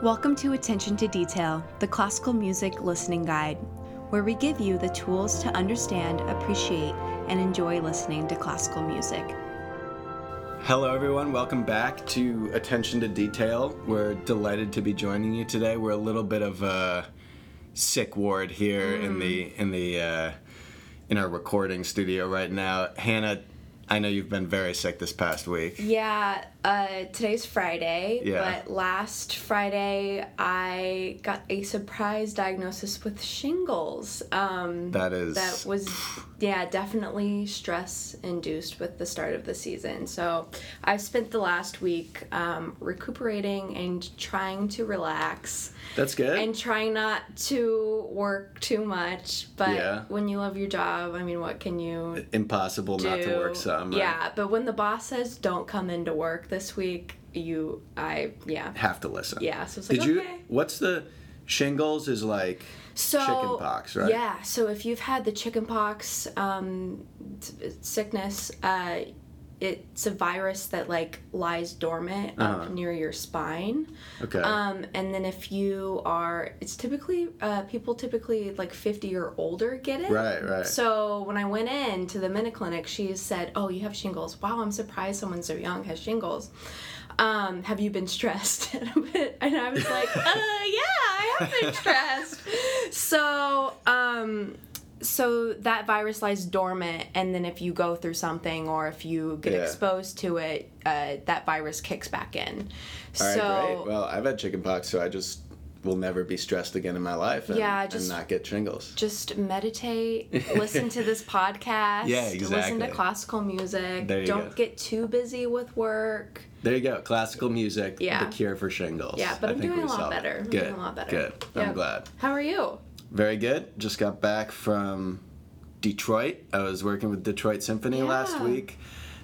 Welcome to Attention to Detail, the classical music listening guide, where we give you the tools to understand, appreciate, and enjoy listening to classical music. Hello, everyone. Welcome back to Attention to Detail. We're delighted to be joining you today. We're a little bit of a sick ward here in the in the uh, in our recording studio right now. Hannah, I know you've been very sick this past week. Yeah, uh, today's Friday, Yeah. but last Friday I got a surprise diagnosis with shingles. Um, That is that was yeah definitely stress induced with the start of the season so i've spent the last week um, recuperating and trying to relax that's good. and trying not to work too much but Yeah. when you love your job i mean what can you Impossible not to work some. right? yeah but when the boss says don't come into work this week you i yeah Have to listen. yeah so it's like, Did like you? What's the shingles? Is like so chicken pox, right? Yeah. So if you've had the chickenpox um, t- sickness, uh, it's a virus that like lies dormant Uh-huh. up near your spine. Okay. Um, and then if you are, it's typically uh, people typically like fifty or older get it. Right, right. So when I went in to the minute clinic, she said, "Oh, you have shingles. Wow, I'm surprised someone so young has shingles. Um, have you been stressed?" and I was like, "Uh, yeah, I have been stressed." So, um, so that virus lies dormant, and then if you go through something or if you get Yeah. exposed to it, uh, that virus kicks back in. All right, so. great. Well, I've had chickenpox so I just will never be stressed again in my life and, Yeah, and just- not get shingles. just meditate, listen to this podcast, Yeah, exactly. listen to classical music. There you Don't go. get too busy with work. There you go. Classical music, Yeah. the cure for shingles. Yeah, but I'm doing a lot better. I'm Good. doing a lot better. Good. I'm glad. How are you? Very good. Just got back from Detroit. I was working with Detroit Symphony last week.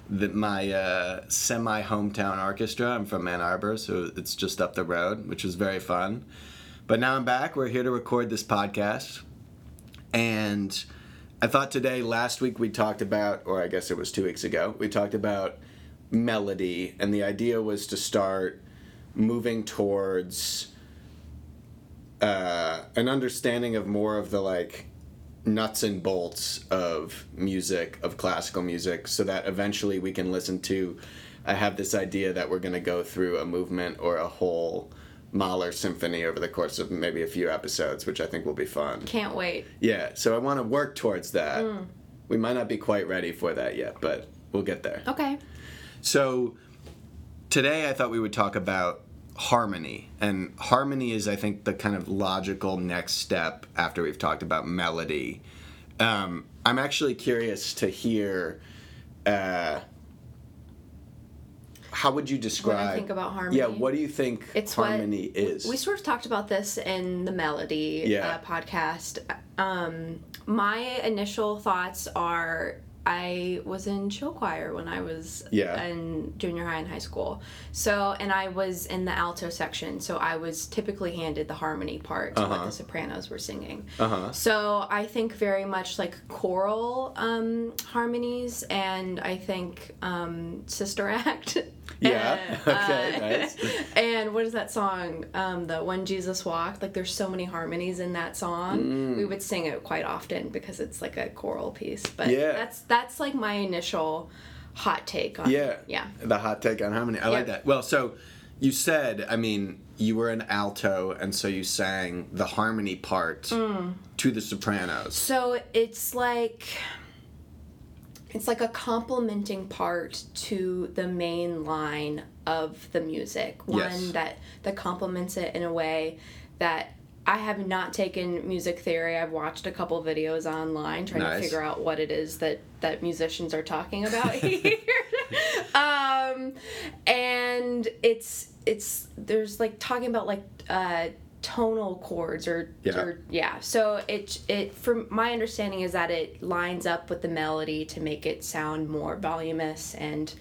The, my uh, semi hometown orchestra. I'm from Ann Arbor, so it's just up the road, which was very fun. But now I'm back. We're here to record this podcast. And I thought today, last week we talked about, or I guess it was two weeks ago, we talked about melody. And the idea was to start moving towards uh, an understanding of more of the like nuts and bolts of music, of classical music, so that eventually we can listen to. I have this idea that we're going to go through a movement or a whole Mahler symphony over the course of maybe a few episodes, which I think will be fun. Can't wait. Yeah, so I want to work towards that. We might not be quite ready for that yet, but we'll get there. Okay. So today I thought we would talk about harmony. And harmony is, I think, the kind of logical next step after we've talked about melody. Um, I'm actually curious to hear. Uh, how would you describe? think about harmony? Yeah, what do you think It's harmony what, is? We sort of talked about this in the Melody Yeah. uh, podcast. Um, my initial thoughts are I was in show choir when I was Yeah. in junior high and high school. So, and I was in the alto section. So I was typically handed the harmony part to what Uh-huh. the sopranos were singing. Uh-huh. So I think very much like choral um, harmonies, and I think um, Sister Act. Yeah. Uh, Okay, nice. And what is that song? Um, the When Jesus Walked. Like there's so many harmonies in that song. Mm. We would sing it quite often because it's like a choral piece. But Yeah. that's that's like my initial hot take on. Yeah. Yeah. The hot take on harmony. I like that. Well, so you said, I mean, you were an alto, and so you sang the harmony part Mm. to the sopranos. So it's like it's like a complementing part to the main line of the music. One Yes. that that complements it in a way that I have not taken music theory. I've watched a couple videos online trying Nice. to figure out what it is that that musicians are talking about here. um, and it's it's there's like talking about like uh, tonal chords or Yeah. or yeah. So it it from my understanding is that it lines up with the melody to make it sound more voluminous and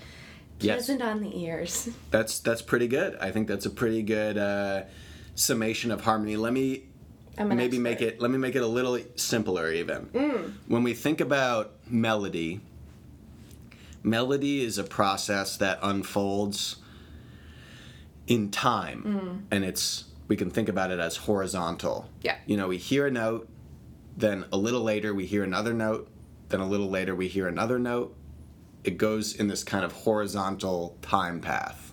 Yes. pleasant on the ears. That's that's pretty good. I think that's a pretty good uh, summation of harmony. Let me maybe make it let me make it a little simpler even. When we think about melody, melody is a process that unfolds in time and it's we can think about it as horizontal. Yeah. You know, we hear a note, then a little later we hear another note, then a little later we hear another note. It goes in this kind of horizontal time path.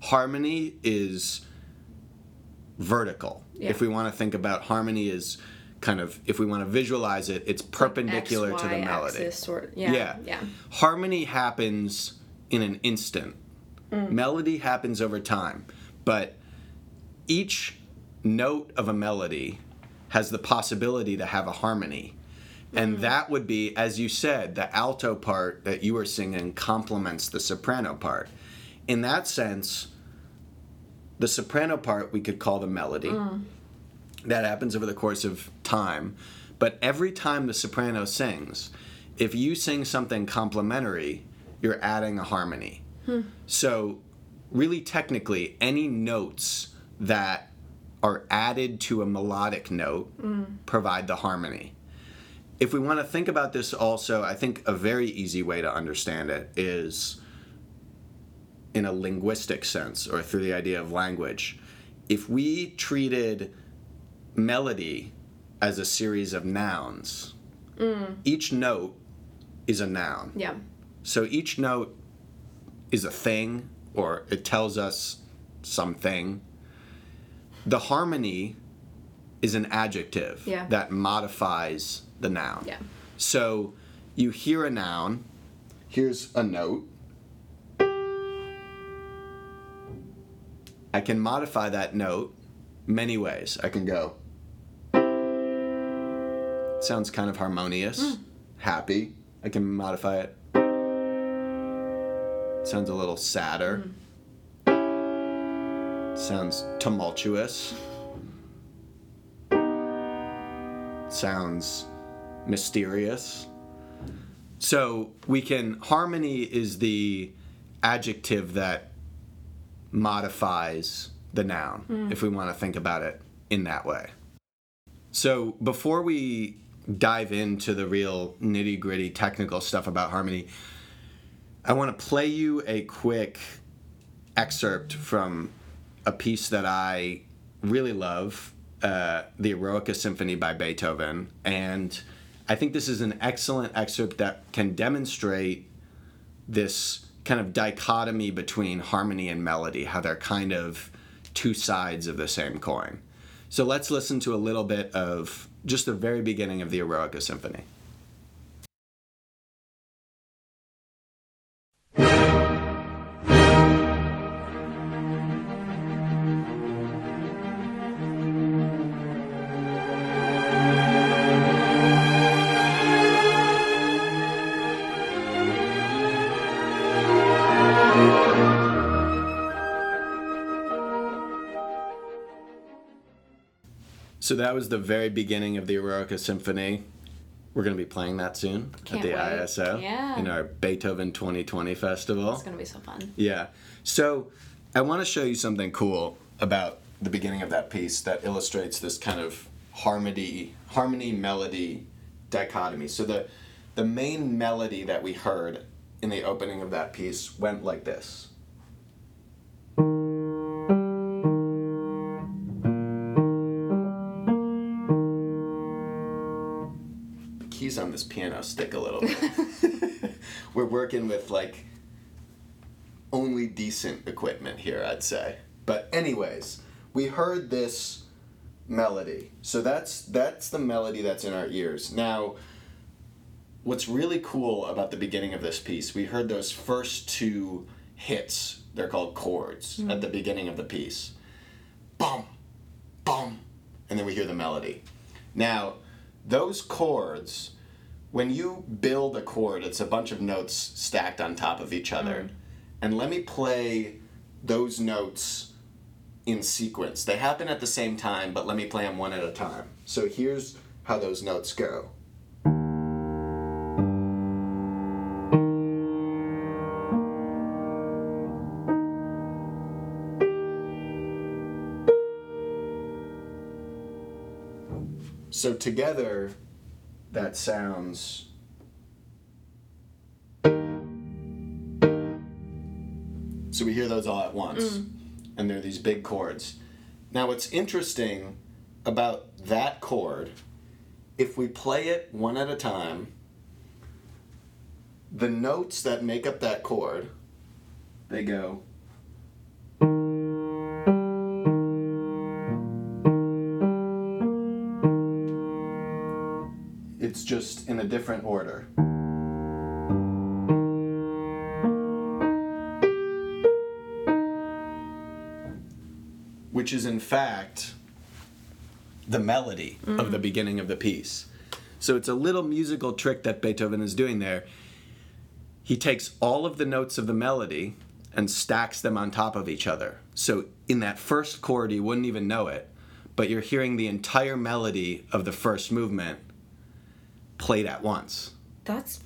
Harmony is vertical. Yeah. If we want to think about harmony as kind of if we want to visualize it, it's perpendicular X, to the melody. axis sort yeah. Yeah. Yeah. Harmony happens in an instant. Melody happens over time. But each note of a melody has the possibility to have a harmony. And mm-hmm. that would be, as you said, the alto part that you were singing complements the soprano part. In that sense, the soprano part we could call the melody. Mm. That happens over the course of time. But every time the soprano sings, if you sing something complementary, you're adding a harmony. Hmm. So, really technically, any notes that are added to a melodic note mm. provide the harmony. If we want to think about this also, I think a very easy way to understand it is in a linguistic sense or through the idea of language. If we treated melody as a series of nouns, mm. each note is a noun. Yeah. So each note is a thing or it tells us something. The harmony is an adjective Yeah. that modifies the noun. Yeah. So you hear a noun, here's a note. I can modify that note many ways. I can go. Sounds kind of harmonious, mm. happy. I can modify it. Sounds a little sadder. Mm. Sounds tumultuous. Sounds mysterious. So we can, harmony is the adjective that modifies the noun, mm. if we want to think about it in that way. So before we dive into the real nitty gritty technical stuff about harmony, I want to play you a quick excerpt from a piece that I really love, uh, the Eroica Symphony by Beethoven. And I think this is an excellent excerpt that can demonstrate this kind of dichotomy between harmony and melody, how they're kind of two sides of the same coin. So let's listen to a little bit of just the very beginning of the Eroica Symphony. So that was the very beginning of the Eroica Symphony. We're going to be playing that soon Can't at the wait. ISO Yeah. in our Beethoven 2020 festival. It's gonna be so fun. Yeah. So I want to show you something cool about the beginning of that piece that illustrates this kind of harmony, harmony melody dichotomy. So the the main melody that we heard in the opening of that piece went like this. On this piano stick a little bit. We're working with like only decent equipment here, I'd say. But anyways, we heard this melody. So that's that's the melody that's in our ears. Now, what's really cool about the beginning of this piece, we heard those first two hits. They're called chords hmm. at the beginning of the piece. Boom, boom, and then we hear the melody. Now, those chords, when you build a chord, it's a bunch of notes stacked on top of each other. Mm. And let me play those notes in sequence. They happen at the same time, but let me play them one at a time. So here's how those notes go. So together, that sounds. So we hear those all at once, mm. and they're these big chords. Now, what's interesting about that chord, if we play it one at a time, the notes that make up that chord, they go. Just in a different order. Which is in fact the melody of the mm-hmm. beginning of the piece. So it's a little musical trick that Beethoven is doing there. He takes all of the notes of the melody and stacks them on top of each other. So in that first chord, you wouldn't even know it, but you're hearing the entire melody of the first movement played at once. That's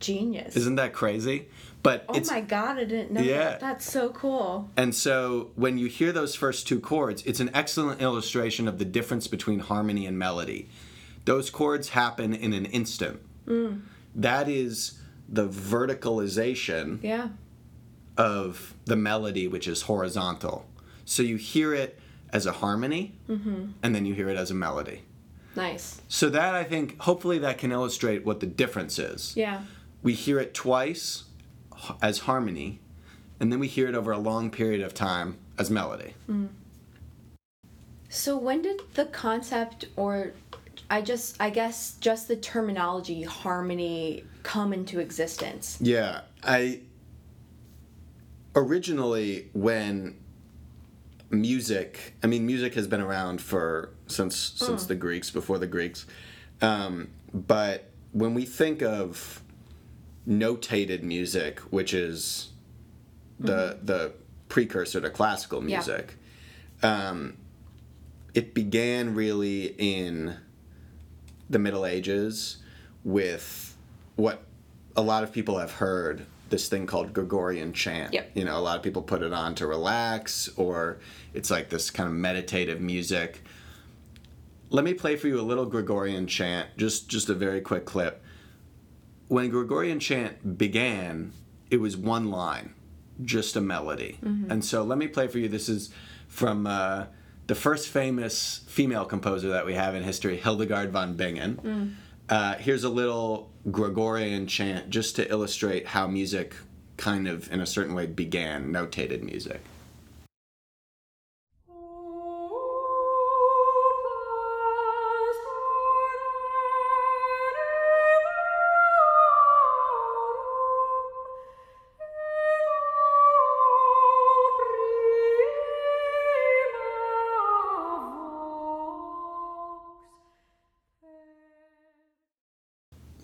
genius. Isn't that crazy? But oh my god, I didn't know Yeah. that. That's so cool. and so when you hear those first two chords, it's an excellent illustration of the difference between harmony and melody. Those chords happen in an instant. Mm. That is the verticalization Yeah. of the melody, which is horizontal. So you hear it as a harmony, mm-hmm. and then you hear it as a melody. Nice. So that I think, hopefully, that can illustrate what the difference is. Yeah. We hear it twice as harmony, and then we hear it over a long period of time as melody. Mm. So when did the concept or I just I guess just the terminology harmony come into existence? Yeah, I originally when music, I mean, music has been around for since since the Greeks, before the Greeks, um, but when we think of notated music, which is the the precursor to classical Yeah. music, um, it began really in the Middle Ages with what a lot of people have heard this thing called Gregorian chant. Yep. You know, a lot of people put it on to relax, or it's like this kind of meditative music. Let me play for you a little Gregorian chant, just just a very quick clip. When Gregorian chant began, it was one line, just a melody. And so let me play for you. This is from uh, the first famous female composer that we have in history, Hildegard von Bingen. Uh, here's a little Gregorian chant just to illustrate how music kind of, in a certain way, began, notated music.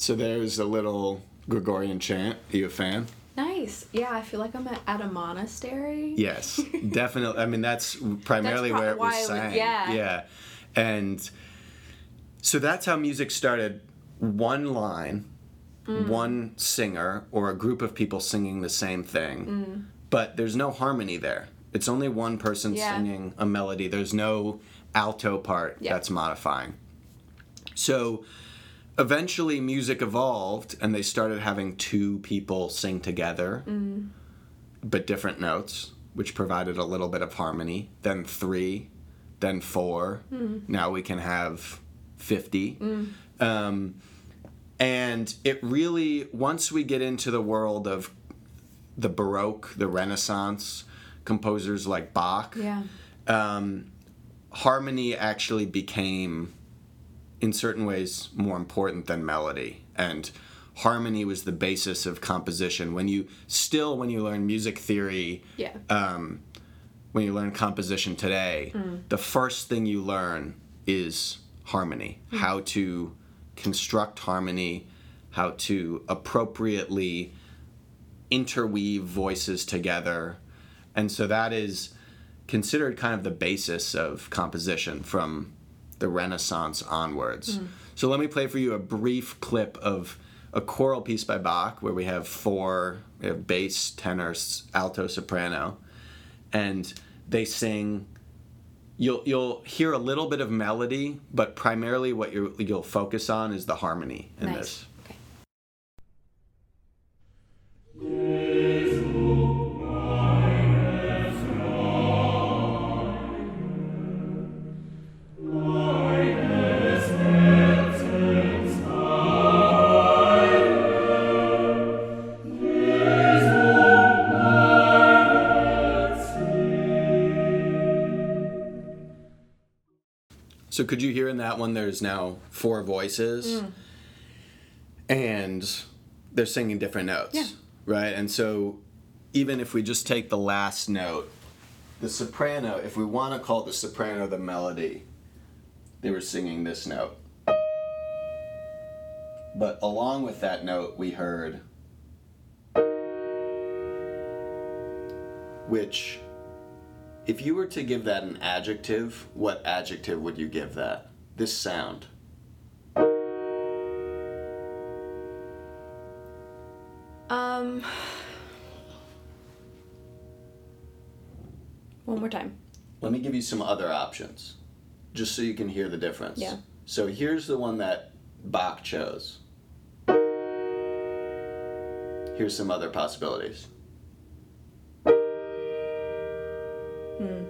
So there's a little Gregorian chant. Are you a fan? Nice. Yeah, I feel like I'm at, at a monastery. Yes, definitely. I mean, that's primarily That's where it was sang. yeah. yeah, and so that's how music started. One line, Mm. one singer, or a group of people singing the same thing, Mm. but there's no harmony there. It's only one person Yeah. singing a melody. There's no alto part Yeah. that's modifying. So eventually music evolved and they started having two people sing together but different notes which provided a little bit of harmony then three then four. Now we can have 50 um, and it really once we get into the world of the baroque the renaissance composers like bach Yeah. um, harmony actually became, in certain ways, more important than melody. And harmony was the basis of composition. When you still, when you learn music theory, Yeah. um, when you learn composition today, the first thing you learn is harmony, how to construct harmony, how to appropriately interweave voices together. And so that is considered kind of the basis of composition from the Renaissance onwards. Hmm. So let me play for you a brief clip of a choral piece by Bach where we have four we have bass, tenor, alto, soprano, and they sing. You'll you'll hear a little bit of melody, but primarily what you you'll focus on is the harmony in nice. this. So could you hear in that one? There's now four voices, mm. and they're singing different notes, Yeah. right? And so even if we just take the last note, the soprano, if we want to call the soprano the melody, they were singing this note. But along with that note, we heard, which, if you were to give that an adjective, what adjective would you give that? This sound. Um. One more time. Let me give you some other options, just so you can hear the difference. Yeah. So here's the one that Bach chose. Here's some other possibilities. Hmm.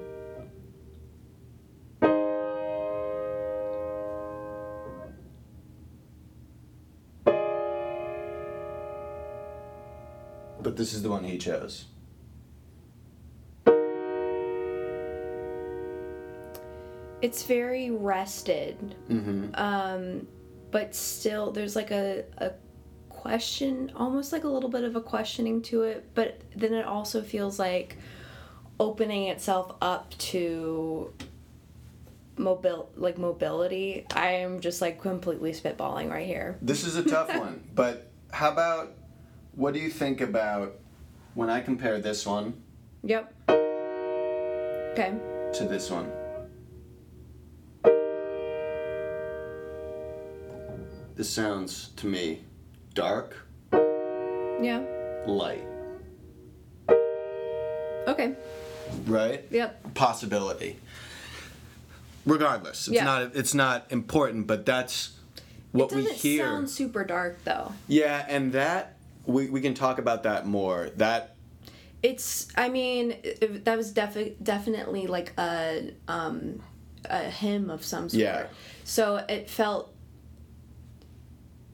But this is the one he chose. It's very rested, Mm-hmm. um, but still there's like a, a question, almost like a little bit of a questioning to it, but then it also feels like opening itself up to mobil like mobility. I am just like completely spitballing right here. This is a tough one, but how about what do you think about when I compare this one Yep. Okay. to this one? This sounds to me dark, Yeah. light, Okay. Right? Yep. Possibility. Regardless, it's Yeah. not it's not important, but that's what we hear. sound super dark though. Yeah, and that we, we can talk about that more. That It's. I mean, it, that was defi- definitely like a um, a hymn of some sort. Yeah. So it felt.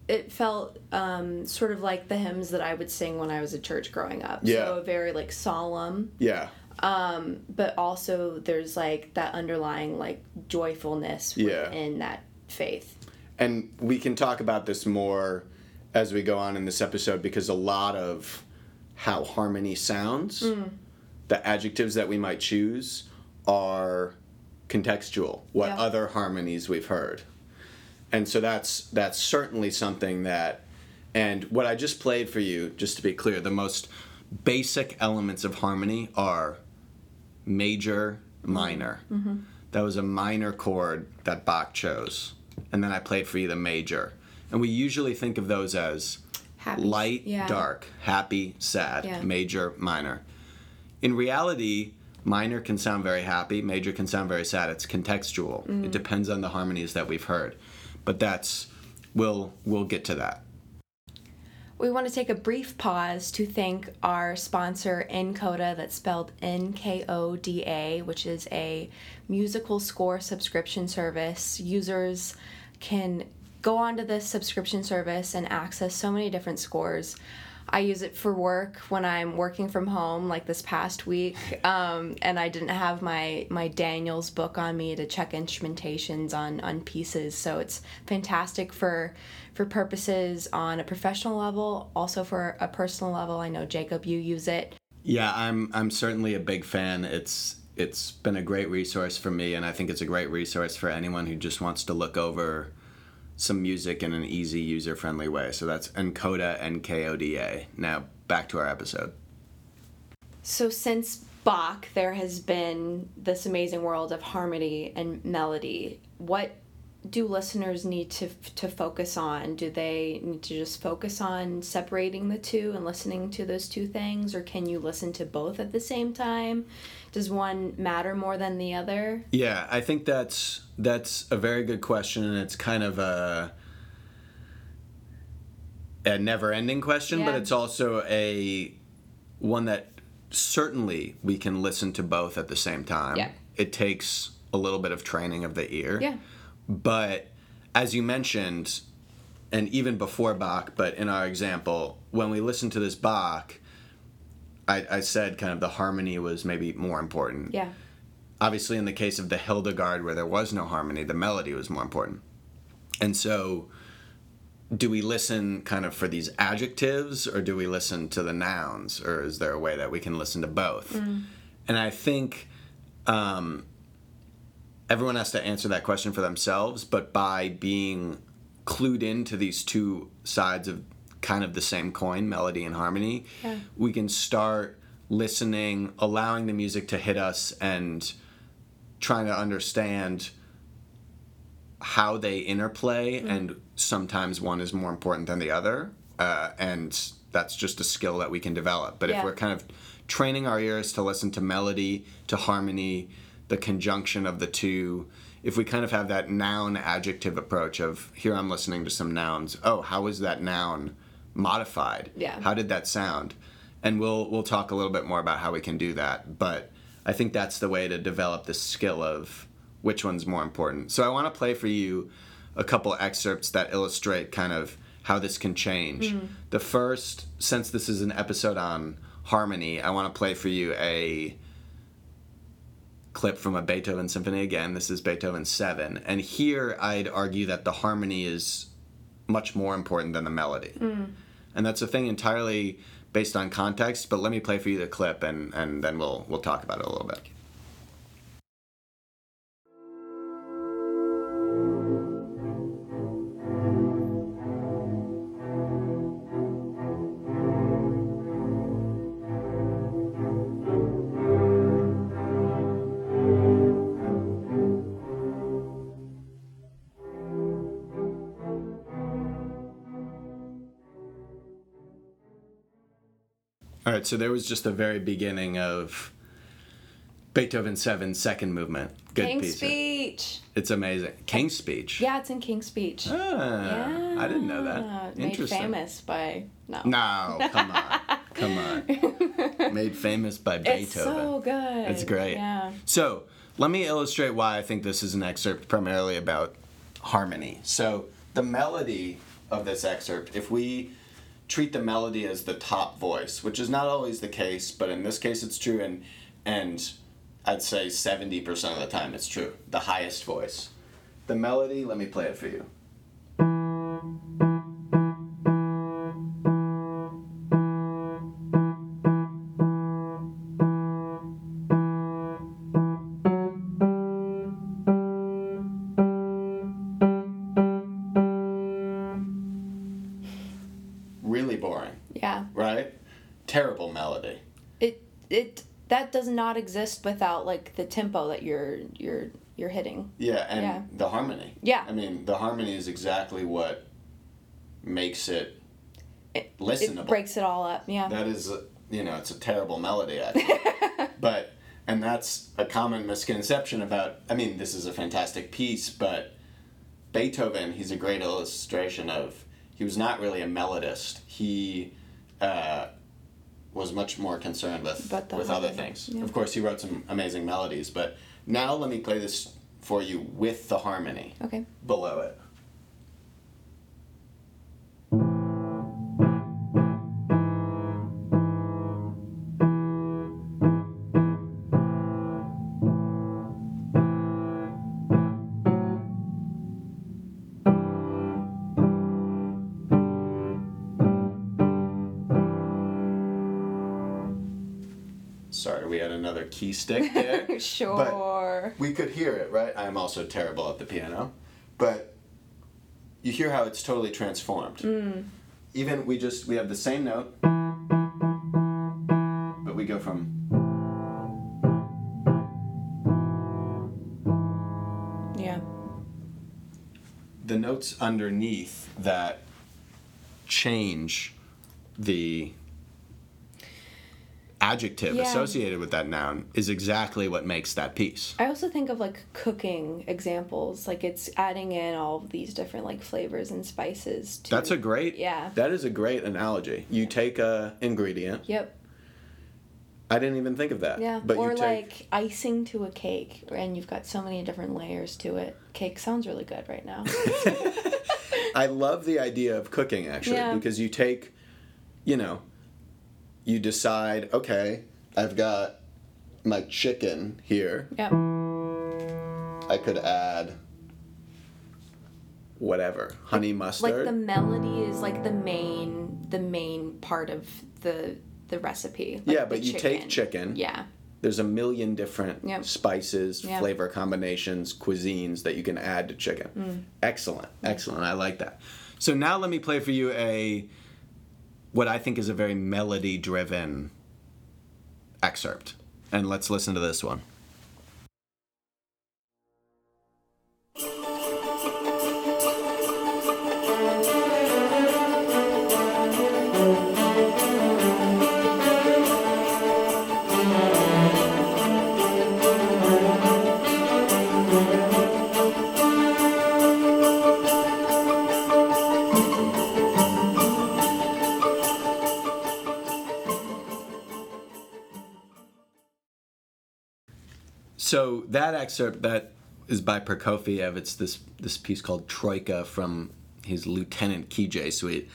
It felt um, sort of like the hymns that I would sing when I was at church growing up. Yeah. So very like solemn, yeah. Um, but also there's like that underlying like joyfulness Yeah. within that faith. And we can talk about this more as we go on in this episode because a lot of how harmony sounds, Mm. the adjectives that we might choose are contextual, what Yeah. other harmonies we've heard. And so that's that's certainly something that and what I just played for you, just to be clear, the most basic elements of harmony are major, minor. That was a minor chord that Bach chose. And then I played for you the major. And we usually think of those as Happy. light, Yeah. dark, happy, sad, Yeah. major, minor. In reality, minor can sound very happy, major can sound very sad. It's contextual. Mm. It depends on the harmonies that we've heard. But that's we'll we'll get to that. We want to take a brief pause to thank our sponsor, nkoda, that's spelled N K O D A, which is a musical score subscription service. Users can go onto this subscription service and access so many different scores. I use it for work when I'm working from home, like this past week, um, and I didn't have my my Daniels book on me to check instrumentations on on pieces. So it's fantastic for for purposes on a professional level, also for a personal level. I know Jacob, you use it. Yeah, I'm I'm certainly a big fan. It's it's been a great resource for me and I think it's a great resource for anyone who just wants to look over some music in an easy user-friendly way. So that's nkoda N K O D A. Now back to our episode. So since Bach, there has been this amazing world of harmony and melody. What do listeners need to to focus on? Do they need to just focus on separating the two and listening to those two things, or can you listen to both at the same time? Does one matter more than the other? Yeah, I think that's that's a very good question, and it's kind of a a never-ending question, but it's also a one that certainly we can listen to both at the same time. Yeah. It takes a little bit of training of the ear. Yeah. But as you mentioned, and even before Bach, but in our example, when we listen to this Bach, I, I said kind of the harmony was maybe more important. Yeah. obviously, in the case of the Hildegard, where there was no harmony, the melody was more important. And so, do we listen kind of for these adjectives or do we listen to the nouns? Or is there a way that we can listen to both? And I think um, everyone has to answer that question for themselves, but by being clued into these two sides of kind of the same coin, melody and harmony, Yeah. we can start listening, allowing the music to hit us, and trying to understand how they interplay. And sometimes one is more important than the other, uh, and that's just a skill that we can develop. But if we're kind of training our ears to listen to melody, to harmony, the conjunction of the two, if we kind of have that noun adjective approach of here I'm listening to some nouns, oh, how is that noun modified? Yeah. How did that sound? And we'll we'll talk a little bit more about how we can do that, but I think that's the way to develop the skill of which one's more important. So I want to play for you a couple excerpts that illustrate kind of how this can change. Mm-hmm. The first, since this is an episode on harmony, I want to play for you a clip from a Beethoven symphony again. This is Beethoven 7. And here I'd argue that the harmony is much more important than the melody. Mm. And that's a thing entirely based on context, but let me play for you the clip and, and then we'll we'll talk about it a little bit. Right, so there was just the very beginning of Beethoven 7 second movement. Good King's piece. Speech. It's amazing. King's Speech. Yeah, it's in King's Speech. Ah, I didn't know Yeah, that. Made famous by no. No, come on. come on. Made famous by Beethoven. It's so good. It's great. Yeah. So, let me illustrate why I think this is an excerpt primarily about harmony. So, the melody of this excerpt, if we treat the melody as the top voice, which is not always the case, but in this case it's true, and and I'd say 70% of the time it's true, the highest voice. The melody, let me play it for you. Does not exist without like the tempo that you're you're you're hitting. Yeah, and Yeah. the harmony. Yeah. I mean, the harmony is exactly what makes it It, listenable. it breaks it all up. Yeah. That is, you know, it's a terrible melody, actually. but, and that's a common misconception about, I mean, this is a fantastic piece, but Beethoven, he's a great illustration of, he was not really a melodist. He uh, was much more concerned with, with other things. yeah. Of course, he wrote some amazing melodies, but now let me play this for you with the harmony okay. below it. Sorry, we had another key stick there. sure. We could hear it, right? I'm also terrible at the piano, but you hear how it's totally transformed. Mm. Even we just we have the same note, but we go from yeah. the notes underneath that change the adjective Yeah. associated with that noun is exactly what makes that piece. I also think of like cooking examples, like it's adding in all of these different like flavors and spices. To, That's a great Yeah. That is a great analogy. You take a ingredient. Yep. I didn't even think of that. Yeah. But or you take like icing to a cake, and you've got so many different layers to it. Cake sounds really good right now. I love the idea of cooking actually Yeah. because you take, you know, you decide, okay, I've got my chicken here, Yep. I could add whatever honey mustard. Like the melody is like the main the main part of the the recipe. like yeah, but you take chicken. Yeah. There's a million different Yep. spices, Yep. flavor combinations, cuisines that you can add to chicken. Mm. Excellent, excellent. I like that. So now let me play for you a what I think is a very melody-driven excerpt, and let's listen to this one. So that excerpt that is by Prokofiev. It's this this piece called Troika from his Lieutenant Kijé suite.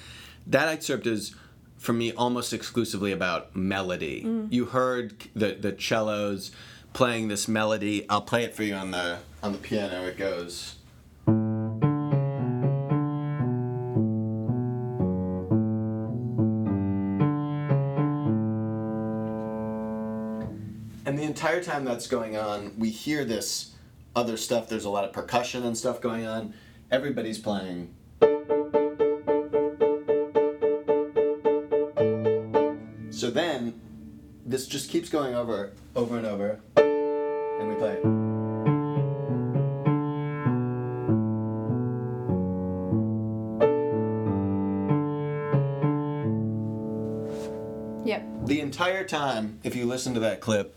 That excerpt is for me almost exclusively about melody. Mm. You heard the the cellos playing this melody. I'll play it for you on the on the piano. It goes. Entire time that's going on, we hear this other stuff. There's a lot of percussion and stuff going on. Everybody's playing. So then, this just keeps going over, over and over, and we play. Yep. The entire time, if you listen to that clip,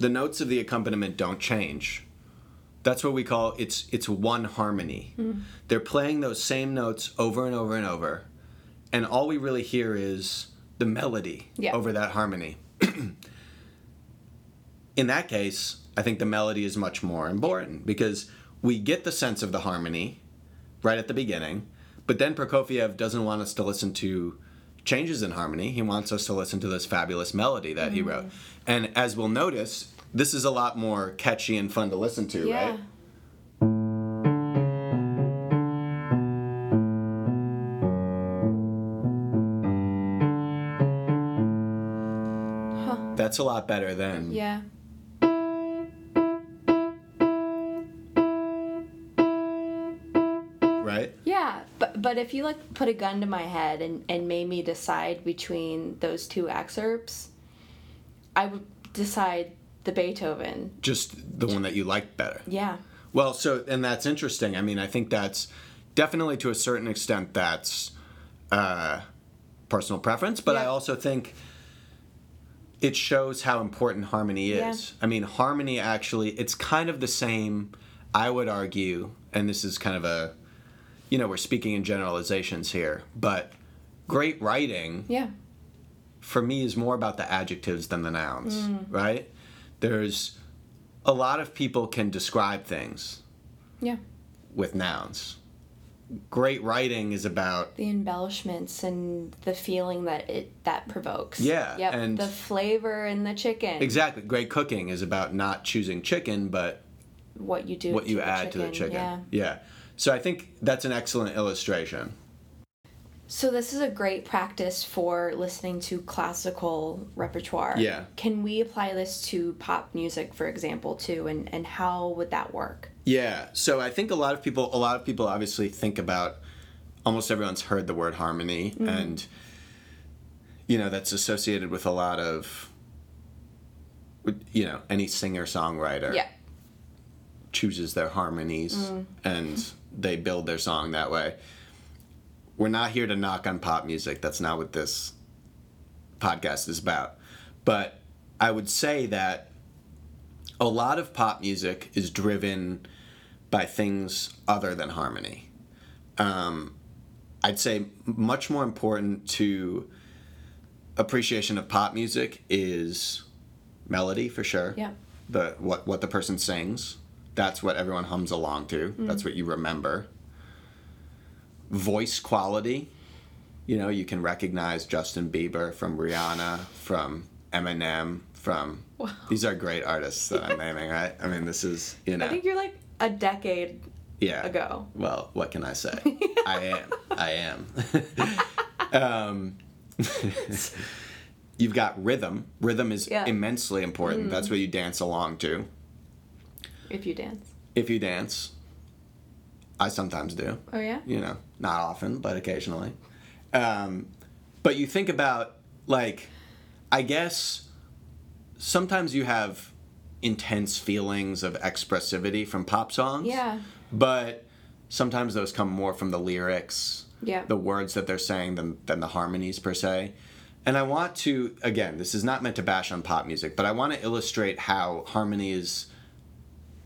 the notes of the accompaniment don't change. That's what we call it's it's one harmony. Mm-hmm. They're playing those same notes over and over and over, and all we really hear is the melody Yeah. over that harmony. In that case, I think the melody is much more important because we get the sense of the harmony right at the beginning, but then Prokofiev doesn't want us to listen to changes in harmony. He wants us to listen to this fabulous melody that he mm-hmm. wrote. And as we'll notice, this is a lot more catchy and fun to listen to, Yeah. right? Huh. That's a lot better than Yeah. right? Yeah, but but if you like put a gun to my head and and made me decide between those two excerpts, I would decide the Beethoven. Just the one that you liked better. Yeah. Well, so and that's interesting. I mean, I think that's definitely to a certain extent that's uh, personal preference, but I also think it shows how important harmony Yeah. is. I mean, harmony actually it's kind of the same. I would argue, and this is kind of a, you know, we're speaking in generalizations here, but great writing Yeah. For me is more about the adjectives than the nouns, Mm. right? There's a lot of people can describe things Yeah. with nouns. Great writing is about The embellishments and the feeling that it that provokes. Yeah, Yep. and- the flavor in the chicken. exactly great cooking is about not choosing chicken but What you do. what you add to the chicken. Yeah. yeah. So I think that's an excellent illustration. So this is a great practice for listening to classical repertoire. Yeah. Can we apply this to pop music, for example, too? And and how would that work? Yeah. So I think a lot of people a lot of people obviously think about almost everyone's heard the word harmony Mm-hmm. and you know that's associated with a lot of you know any singer songwriter Yeah. chooses their harmonies Mm. and they build their song that way. We're not here to knock on pop music. That's not what this podcast is about. But I would say that a lot of pop music is driven by things other than harmony. Um, I'd say much more important to appreciation of pop music is melody for sure Yeah. the what what the person sings. That's what everyone hums along to. Mm. That's what you remember. Voice quality. You know, you can recognize Justin Bieber from Rihanna, from Eminem, from. Wow. These are great artists that I'm naming, right? I mean, this is you know. I think you're like a decade yeah. ago. Well, what can I say? I am. I am. um, you've got rhythm. Rhythm is Yeah. Mm. immensely important. That's what you dance along to. If you dance. If you dance, I sometimes do. Oh yeah. You know, not often, but occasionally. Um, but you think about, like, I guess sometimes you have intense feelings of expressivity from pop songs. Yeah. But sometimes those come more from the lyrics, Yeah. the words that they're saying than, than the harmonies per se. And I want to, again, this is not meant to bash on pop music, but I want to illustrate how harmony is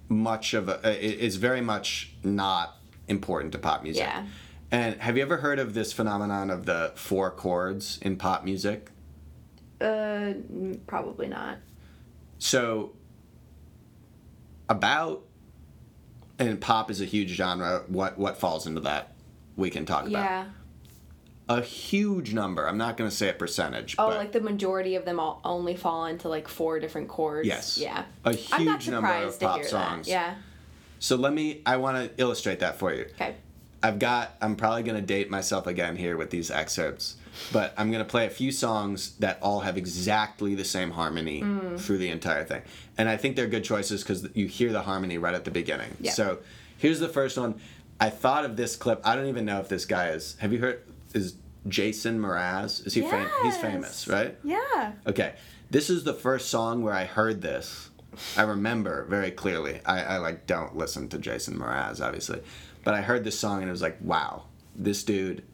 much of a, is very much not important to pop music. Yeah. And have you ever heard of this phenomenon of the four chords in pop music? Uh, probably not. So, about and pop is a huge genre. What what falls into that? We can talk about Yeah. a huge number. I'm not going to say a percentage, Oh, like the majority of them all only fall into like four different chords. Yes. Yeah. A huge number of pop songs. that. Yeah. So let me. I want to illustrate that for you. Okay. I've got. I'm probably going to date myself again here with these excerpts, but I'm going to play a few songs that all have exactly the same harmony Mm. through the entire thing, and I think they're good choices because you hear the harmony right at the beginning. Yeah. So here's the first one. I thought of this clip. I don't even know if this guy is. Have you heard? Is Jason Mraz? Is he famous? He's famous, right? Yeah. Okay, this is the first song where I heard this. I remember very clearly. I, I like don't listen to Jason Mraz, obviously, but I heard this song and it was like, wow, this dude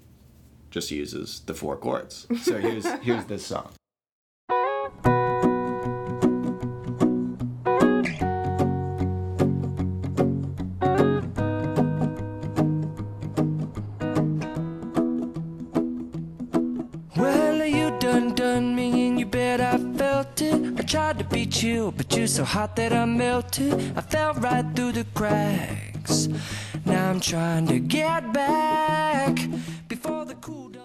just uses the four chords. So here's here's this song. Tried you, but you're so hot that I melted. I fell right through the cracks. Now I'm trying to get back before the cool done.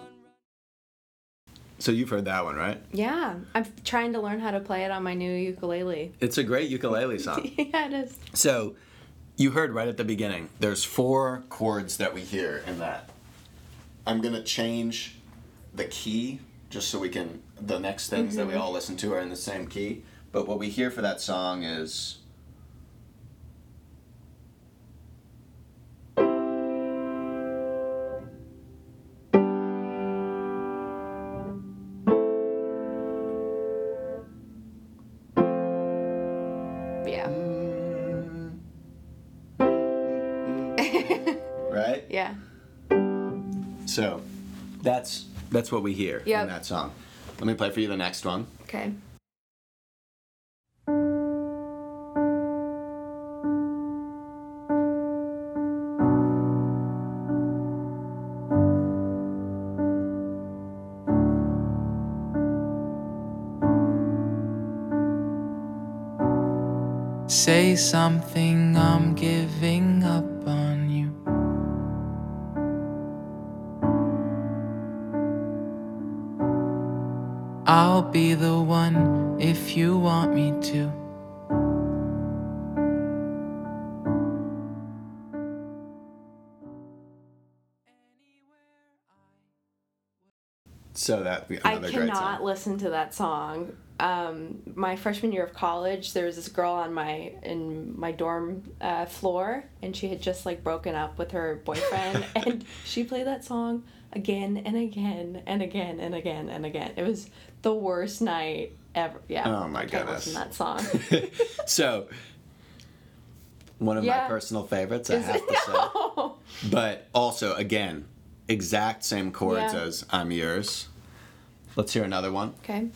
So you've heard that one, right? Yeah. I'm trying to learn how to play it on my new ukulele. It's a great ukulele song. yeah, it is. So you heard right at the beginning. There's four chords that we hear in that. I'm gonna change the key just so we can. The next things that we mm-hmm. all listen to are in the same key. But what we hear for that song is. Yeah. Right? Yeah. So that's that's what we hear in that song. Let me play for you the next one. Okay. Something, I'm giving up on you. I'll be the one if you want me to. So that I another great cannot song. listen to that song. Um, my freshman year of college, there was this girl on my in my dorm uh, floor, and she had just like broken up with her boyfriend, and she played that song again and again and again and again and again. It was the worst night ever. Yeah. Oh, my goodness. That song. so one of my personal favorites, I Is have it? to say. But also, again, exact same chords Yeah. as I'm Yours. Let's hear another one. Okay.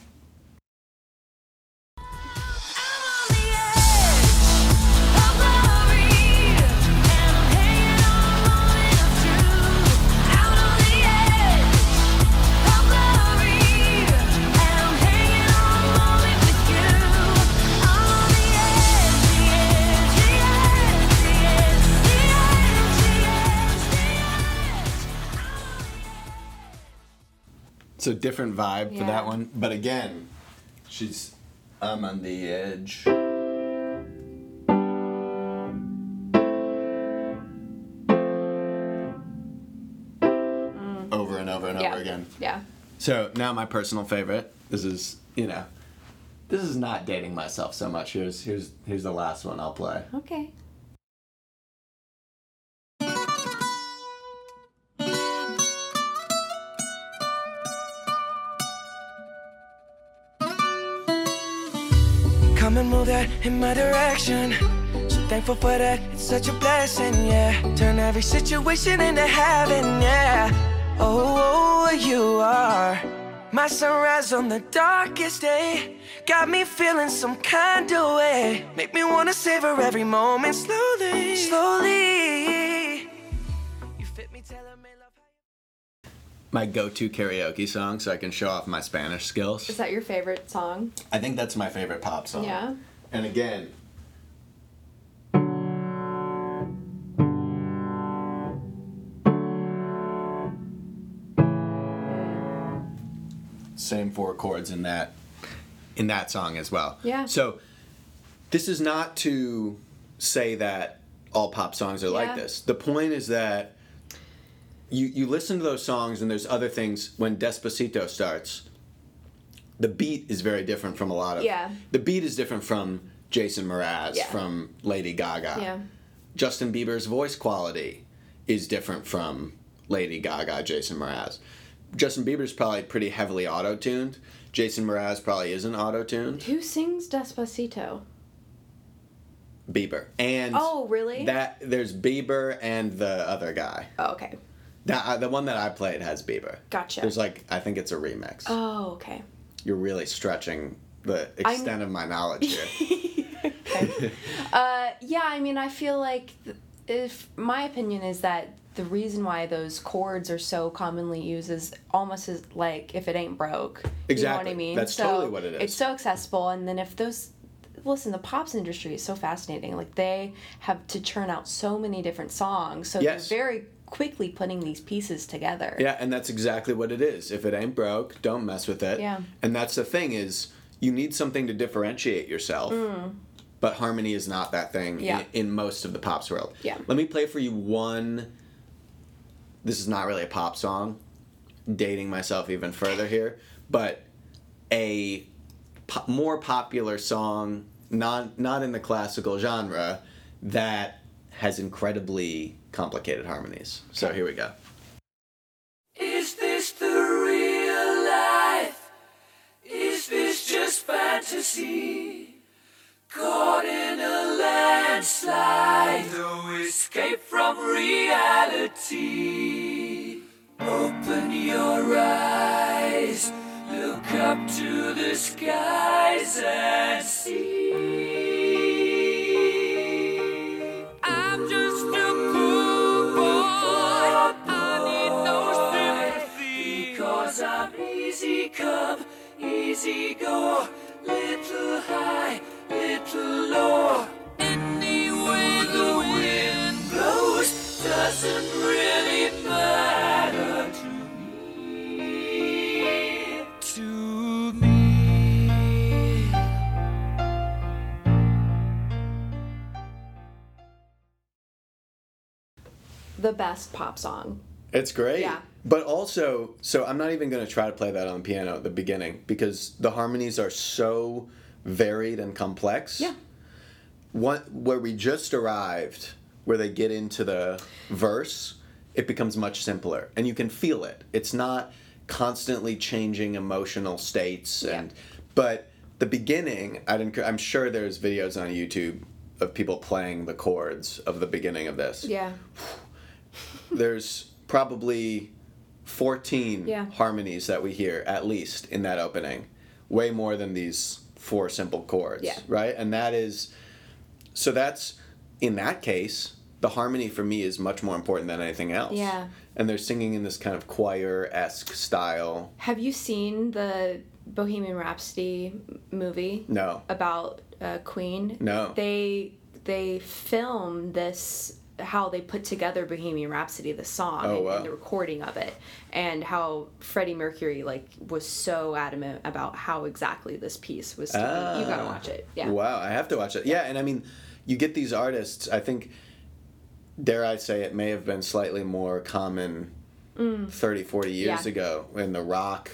So different vibe for Yeah. that one. But again, she's I'm on the edge. Over and over and Mm. Yeah. over again. Yeah. So now my personal favorite. This is you know, this is not dating myself so much. Here's here's here's the last one I'll play. Okay. Come that in my direction. So thankful for that, it's such a blessing, yeah. Turn every situation into heaven, yeah. Oh, oh, you are my sunrise on the darkest day. Got me feeling some kind of way. Make me wanna savor every moment slowly, slowly. You fit me, telling me love. My go-to karaoke song, so I can show off my Spanish skills. Is that your favorite song? I think that's my favorite pop song. Yeah. And again, same four chords in that in that song as well. Yeah. So this is not to say that all pop songs are like this. The point is that you you listen to those songs and there's other things when Despacito starts the beat is very different from a lot of Yeah. the beat is different from Jason Mraz Yeah. from Lady Gaga Yeah. Justin Bieber's voice quality is different from Lady Gaga Jason Mraz Justin Bieber's probably pretty heavily auto-tuned Jason Mraz probably isn't auto-tuned Who sings Despacito? Bieber and Oh, really? that there's Bieber and the other guy Oh, okay. that uh, the one that I played has Bieber Gotcha. there's like I think it's a remix Oh, okay. You're really stretching the extent of my knowledge here Uh, yeah, I mean, I feel like th- if my opinion is that the reason why those chords are so commonly used is almost as like if it ain't broke. Exactly. You know what I mean? That's totally what it is. It's so accessible, and then if those. Listen, the pops industry is so fascinating. Like they have to churn out so many different songs, so Yes. they're very quickly putting these pieces together. Yeah, and that's exactly what it is. If it ain't broke, don't mess with it. Yeah. And that's the thing is you need something to differentiate yourself. But harmony is not that thing Mm. Yeah. in, in most of the pops world. Yeah. Let me play for you one this is not really a pop song. Dating myself even further here, but a po- more popular song, not not in the classical genre, that has incredibly complicated harmonies. So here we go. Is this the real life? Is this just fantasy? Caught in a landslide, no escape from reality. Open your eyes, look up to the skies and see. Easy. Little high, little low. Any way the wind blows doesn't really matter to me. To me. The best pop song. It's great. Yeah. But also, so I'm not even going to try to play that on the piano at the beginning because the harmonies are so varied and complex. Yeah. What where we just arrived, where they get into the verse, it becomes much simpler and you can feel it. It's not constantly changing emotional states Yeah. and but the beginning, I'd I'm sure there's videos on YouTube of people playing the chords of the beginning of this Yeah. there's probably 14 Yeah. harmonies that we hear at least in that opening way more than these four simple chords Yeah. right and that is so that's in that case the harmony for me is much more important than anything else Yeah. and they're singing in this kind of choir-esque style Have you seen the Bohemian Rhapsody movie? no about uh, Queen. No. They they film this how they put together Bohemian Rhapsody, the song, Oh, and, wow. and the recording of it, and how Freddie Mercury like was so adamant about how exactly this piece was. Be. You gotta watch it. Yeah. Ah. Wow, I have to watch it. Yeah, and I mean, you get these artists. I think, dare I say, it may have been slightly more common 30, 40 years Mm. Yeah. ago in the rock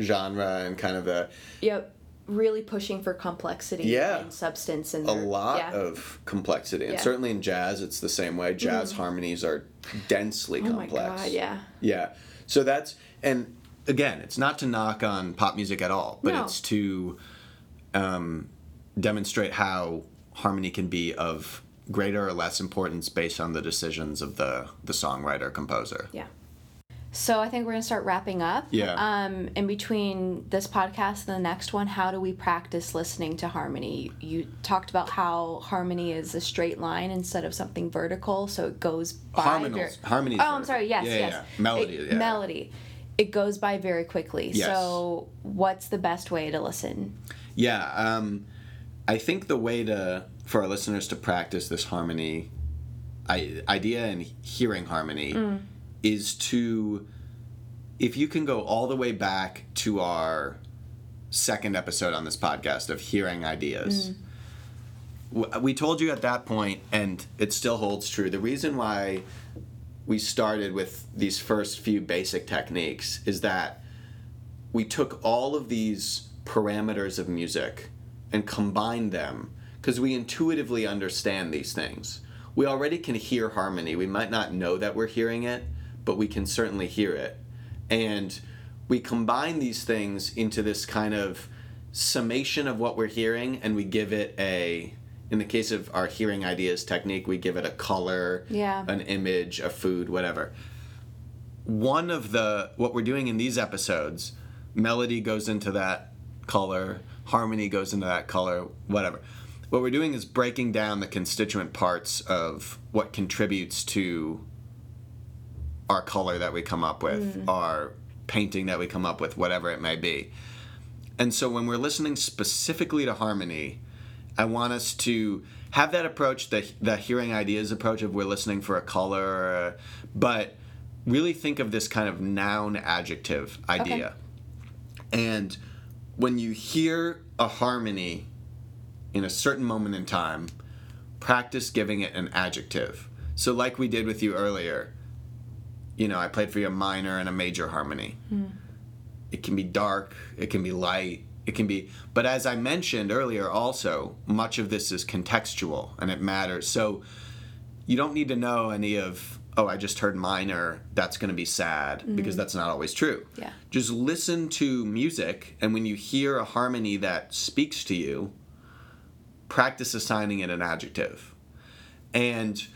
genre and kind of the Yep. Really pushing for complexity Yeah. and substance and a lot yeah. of complexity. And Yeah. certainly in jazz, it's the same way. Jazz harmonies are densely Oh my complex. god, yeah. Yeah. So that's and again, it's not to knock on pop music at all, but No. it's to um, demonstrate how harmony can be of greater or less importance based on the decisions of the the songwriter composer. Yeah. So I think we're gonna start wrapping up. Yeah. Um, in between this podcast and the next one, how do we practice listening to harmony? You talked about how harmony is a straight line instead of something vertical, so it goes by. Harmonals- ver- harmonies Oh, I'm sorry. Yes, Yeah, yes. yeah. Melody, It- yeah. Melody. It goes by very quickly. Yes. So, what's the best way to listen? Yeah, um, I think the way to for our listeners to practice this harmony I, idea and hearing harmony is to if you can go all the way back to our second episode on this podcast of hearing ideas. Mm. W We told you at that point, and it still holds true. The reason why we started with these first few basic techniques is that we took all of these parameters of music and combined them because we intuitively understand these things. We already can hear harmony. We might not know that we're hearing it, but we can certainly hear it. And we combine these things into this kind of summation of what we're hearing and we give it a in the case of our hearing ideas technique we give it a color Yeah. an image a food whatever one of the what we're doing in these episodes melody goes into that color harmony goes into that color whatever what we're doing is breaking down the constituent parts of what contributes to our color that we come up with mm. our painting that we come up with whatever it may be. And so when we're listening specifically to harmony i want us to have that approach the, the hearing ideas approach of we're listening for a color a, but really think of this kind of noun adjective idea. And when you hear a harmony in a certain moment in time, practice giving it an adjective. So, like we did with you earlier, you know, I played for you a minor and a major harmony. Hmm. It can be dark, it can be light, it can be, but as I mentioned earlier, also, much of this is contextual and it matters. So, you don't need to know any of, oh, I just heard minor, that's going to be sad, hmm. because that's not always true. Yeah. Just listen to music, and when you hear a harmony that speaks to you, practice assigning it an adjective. And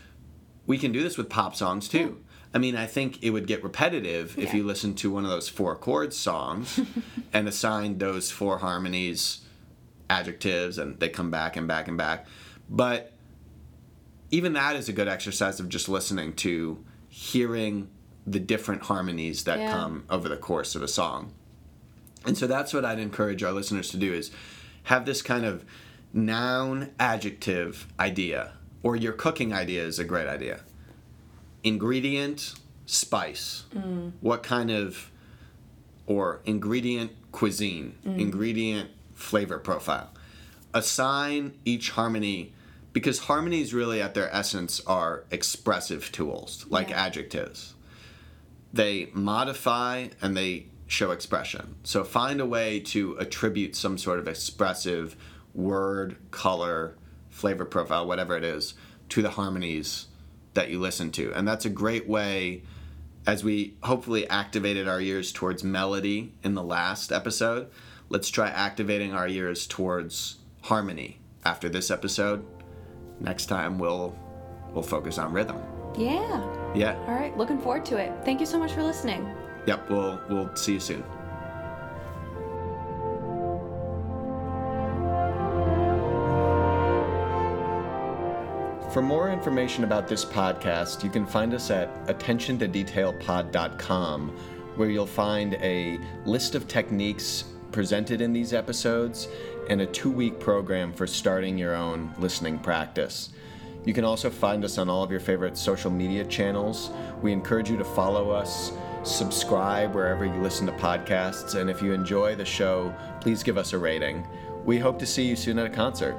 we can do this with pop songs too. I mean, I think it would get repetitive if you listened to one of those four chords songs and assigned those four harmonies adjectives and they come back and back and back. But even that is a good exercise of just listening to hearing the different harmonies that Yeah. come over the course of a song. And so that's what I'd encourage our listeners to do is have this kind of noun adjective idea or your cooking idea is a great idea. Ingredient, spice. Mm. What kind of or ingredient cuisine, mm. ingredient flavor profile. Assign each harmony because harmonies really at their essence are expressive tools like Yeah. adjectives they modify and they show expression. So find a way to attribute some sort of expressive word, color, flavor profile, whatever it is, to the harmonies that you listen to. And that's a great way as we hopefully activated our ears towards melody in the last episode. Let's try activating our ears towards harmony after this episode. Next time we'll we'll focus on rhythm. Yeah. Yeah. All right. Looking forward to it. Thank you so much for listening. Yep, we'll we'll see you soon. For more information about this podcast, you can find us at attentiontodetailpod.com, where you'll find a list of techniques presented in these episodes and a two week program for starting your own listening practice. You can also find us on all of your favorite social media channels. We encourage you to follow us, subscribe wherever you listen to podcasts, and if you enjoy the show, please give us a rating. We hope to see you soon at a concert.